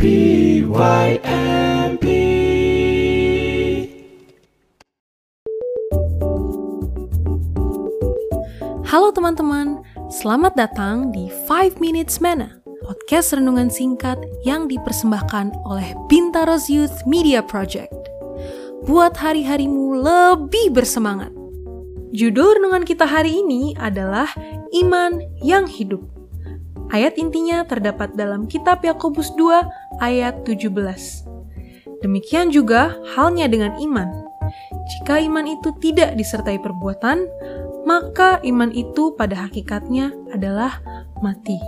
BYMP Halo teman-teman, selamat datang di 5 Minutes Mana, podcast renungan singkat yang dipersembahkan oleh Bintaros Youth Media Project. Buat hari-harimu lebih bersemangat. Judul renungan kita hari ini adalah Iman yang Hidup. Ayat intinya terdapat dalam kitab Yakobus 2 ayat 17. Demikian juga halnya dengan iman. Jika iman itu tidak disertai perbuatan, maka iman itu pada hakikatnya adalah mati.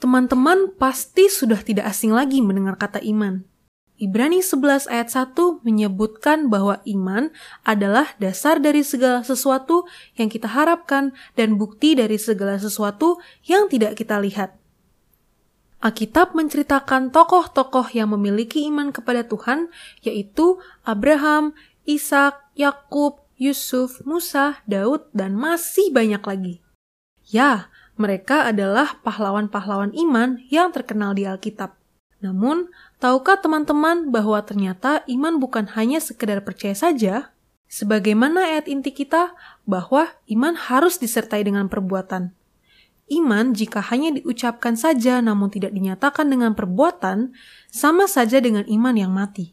Teman-teman pasti sudah tidak asing lagi mendengar kata iman. Ibrani 11 ayat 1 menyebutkan bahwa iman adalah dasar dari segala sesuatu yang kita harapkan dan bukti dari segala sesuatu yang tidak kita lihat. Alkitab menceritakan tokoh-tokoh yang memiliki iman kepada Tuhan, yaitu Abraham, Ishak, Yakub, Yusuf, Musa, Daud, dan masih banyak lagi. Ya, mereka adalah pahlawan-pahlawan iman yang terkenal di Alkitab. Namun, tahukah teman-teman bahwa ternyata iman bukan hanya sekedar percaya saja? Sebagaimana ayat inti kita, bahwa iman harus disertai dengan perbuatan. Iman jika hanya diucapkan saja namun tidak dinyatakan dengan perbuatan, sama saja dengan iman yang mati.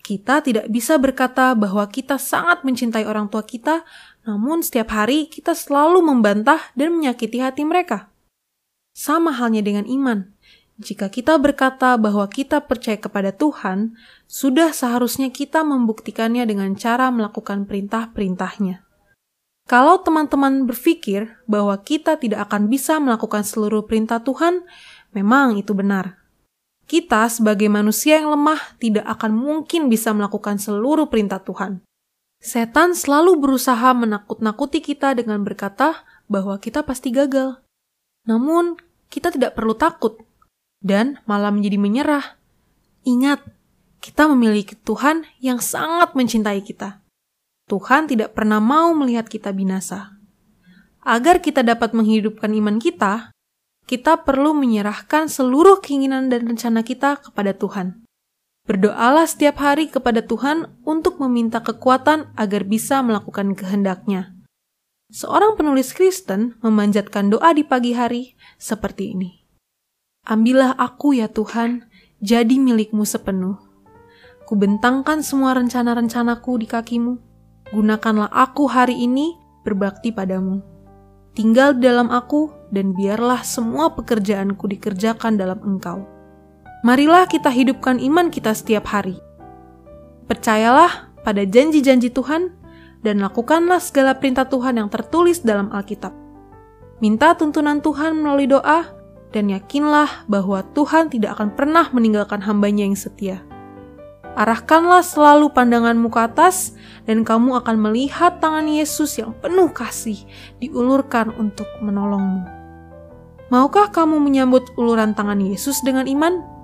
Kita tidak bisa berkata bahwa kita sangat mencintai orang tua kita, namun setiap hari kita selalu membantah dan menyakiti hati mereka. Sama halnya dengan iman. Jika kita berkata bahwa kita percaya kepada Tuhan, sudah seharusnya kita membuktikannya dengan cara melakukan perintah-perintahnya. Kalau teman-teman berpikir bahwa kita tidak akan bisa melakukan seluruh perintah Tuhan, memang itu benar. Kita, sebagai manusia yang lemah, tidak akan mungkin bisa melakukan seluruh perintah Tuhan. Setan selalu berusaha menakut-nakuti kita dengan berkata bahwa kita pasti gagal. Namun, kita tidak perlu takut dan malah menjadi menyerah. Ingat, kita memiliki Tuhan yang sangat mencintai kita. Tuhan tidak pernah mau melihat kita binasa. Agar kita dapat menghidupkan iman kita, kita perlu menyerahkan seluruh keinginan dan rencana kita kepada Tuhan. Berdoalah setiap hari kepada Tuhan untuk meminta kekuatan agar bisa melakukan kehendaknya. Seorang penulis Kristen memanjatkan doa di pagi hari seperti ini. Ambillah aku ya Tuhan, jadi milikmu sepenuh. Kubentangkan semua rencana-rencanaku di kakimu gunakanlah aku hari ini berbakti padamu. Tinggal dalam aku, dan biarlah semua pekerjaanku dikerjakan dalam engkau. Marilah kita hidupkan iman kita setiap hari. Percayalah pada janji-janji Tuhan, dan lakukanlah segala perintah Tuhan yang tertulis dalam Alkitab. Minta tuntunan Tuhan melalui doa, dan yakinlah bahwa Tuhan tidak akan pernah meninggalkan hambanya yang setia. Arahkanlah selalu pandanganmu ke atas, dan kamu akan melihat tangan Yesus yang penuh kasih diulurkan untuk menolongmu. Maukah kamu menyambut uluran tangan Yesus dengan iman?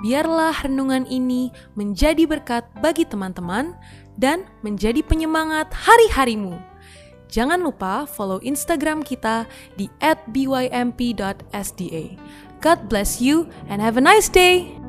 Biarlah renungan ini menjadi berkat bagi teman-teman dan menjadi penyemangat hari-harimu. Jangan lupa follow Instagram kita di @bymp.sda. God bless you and have a nice day.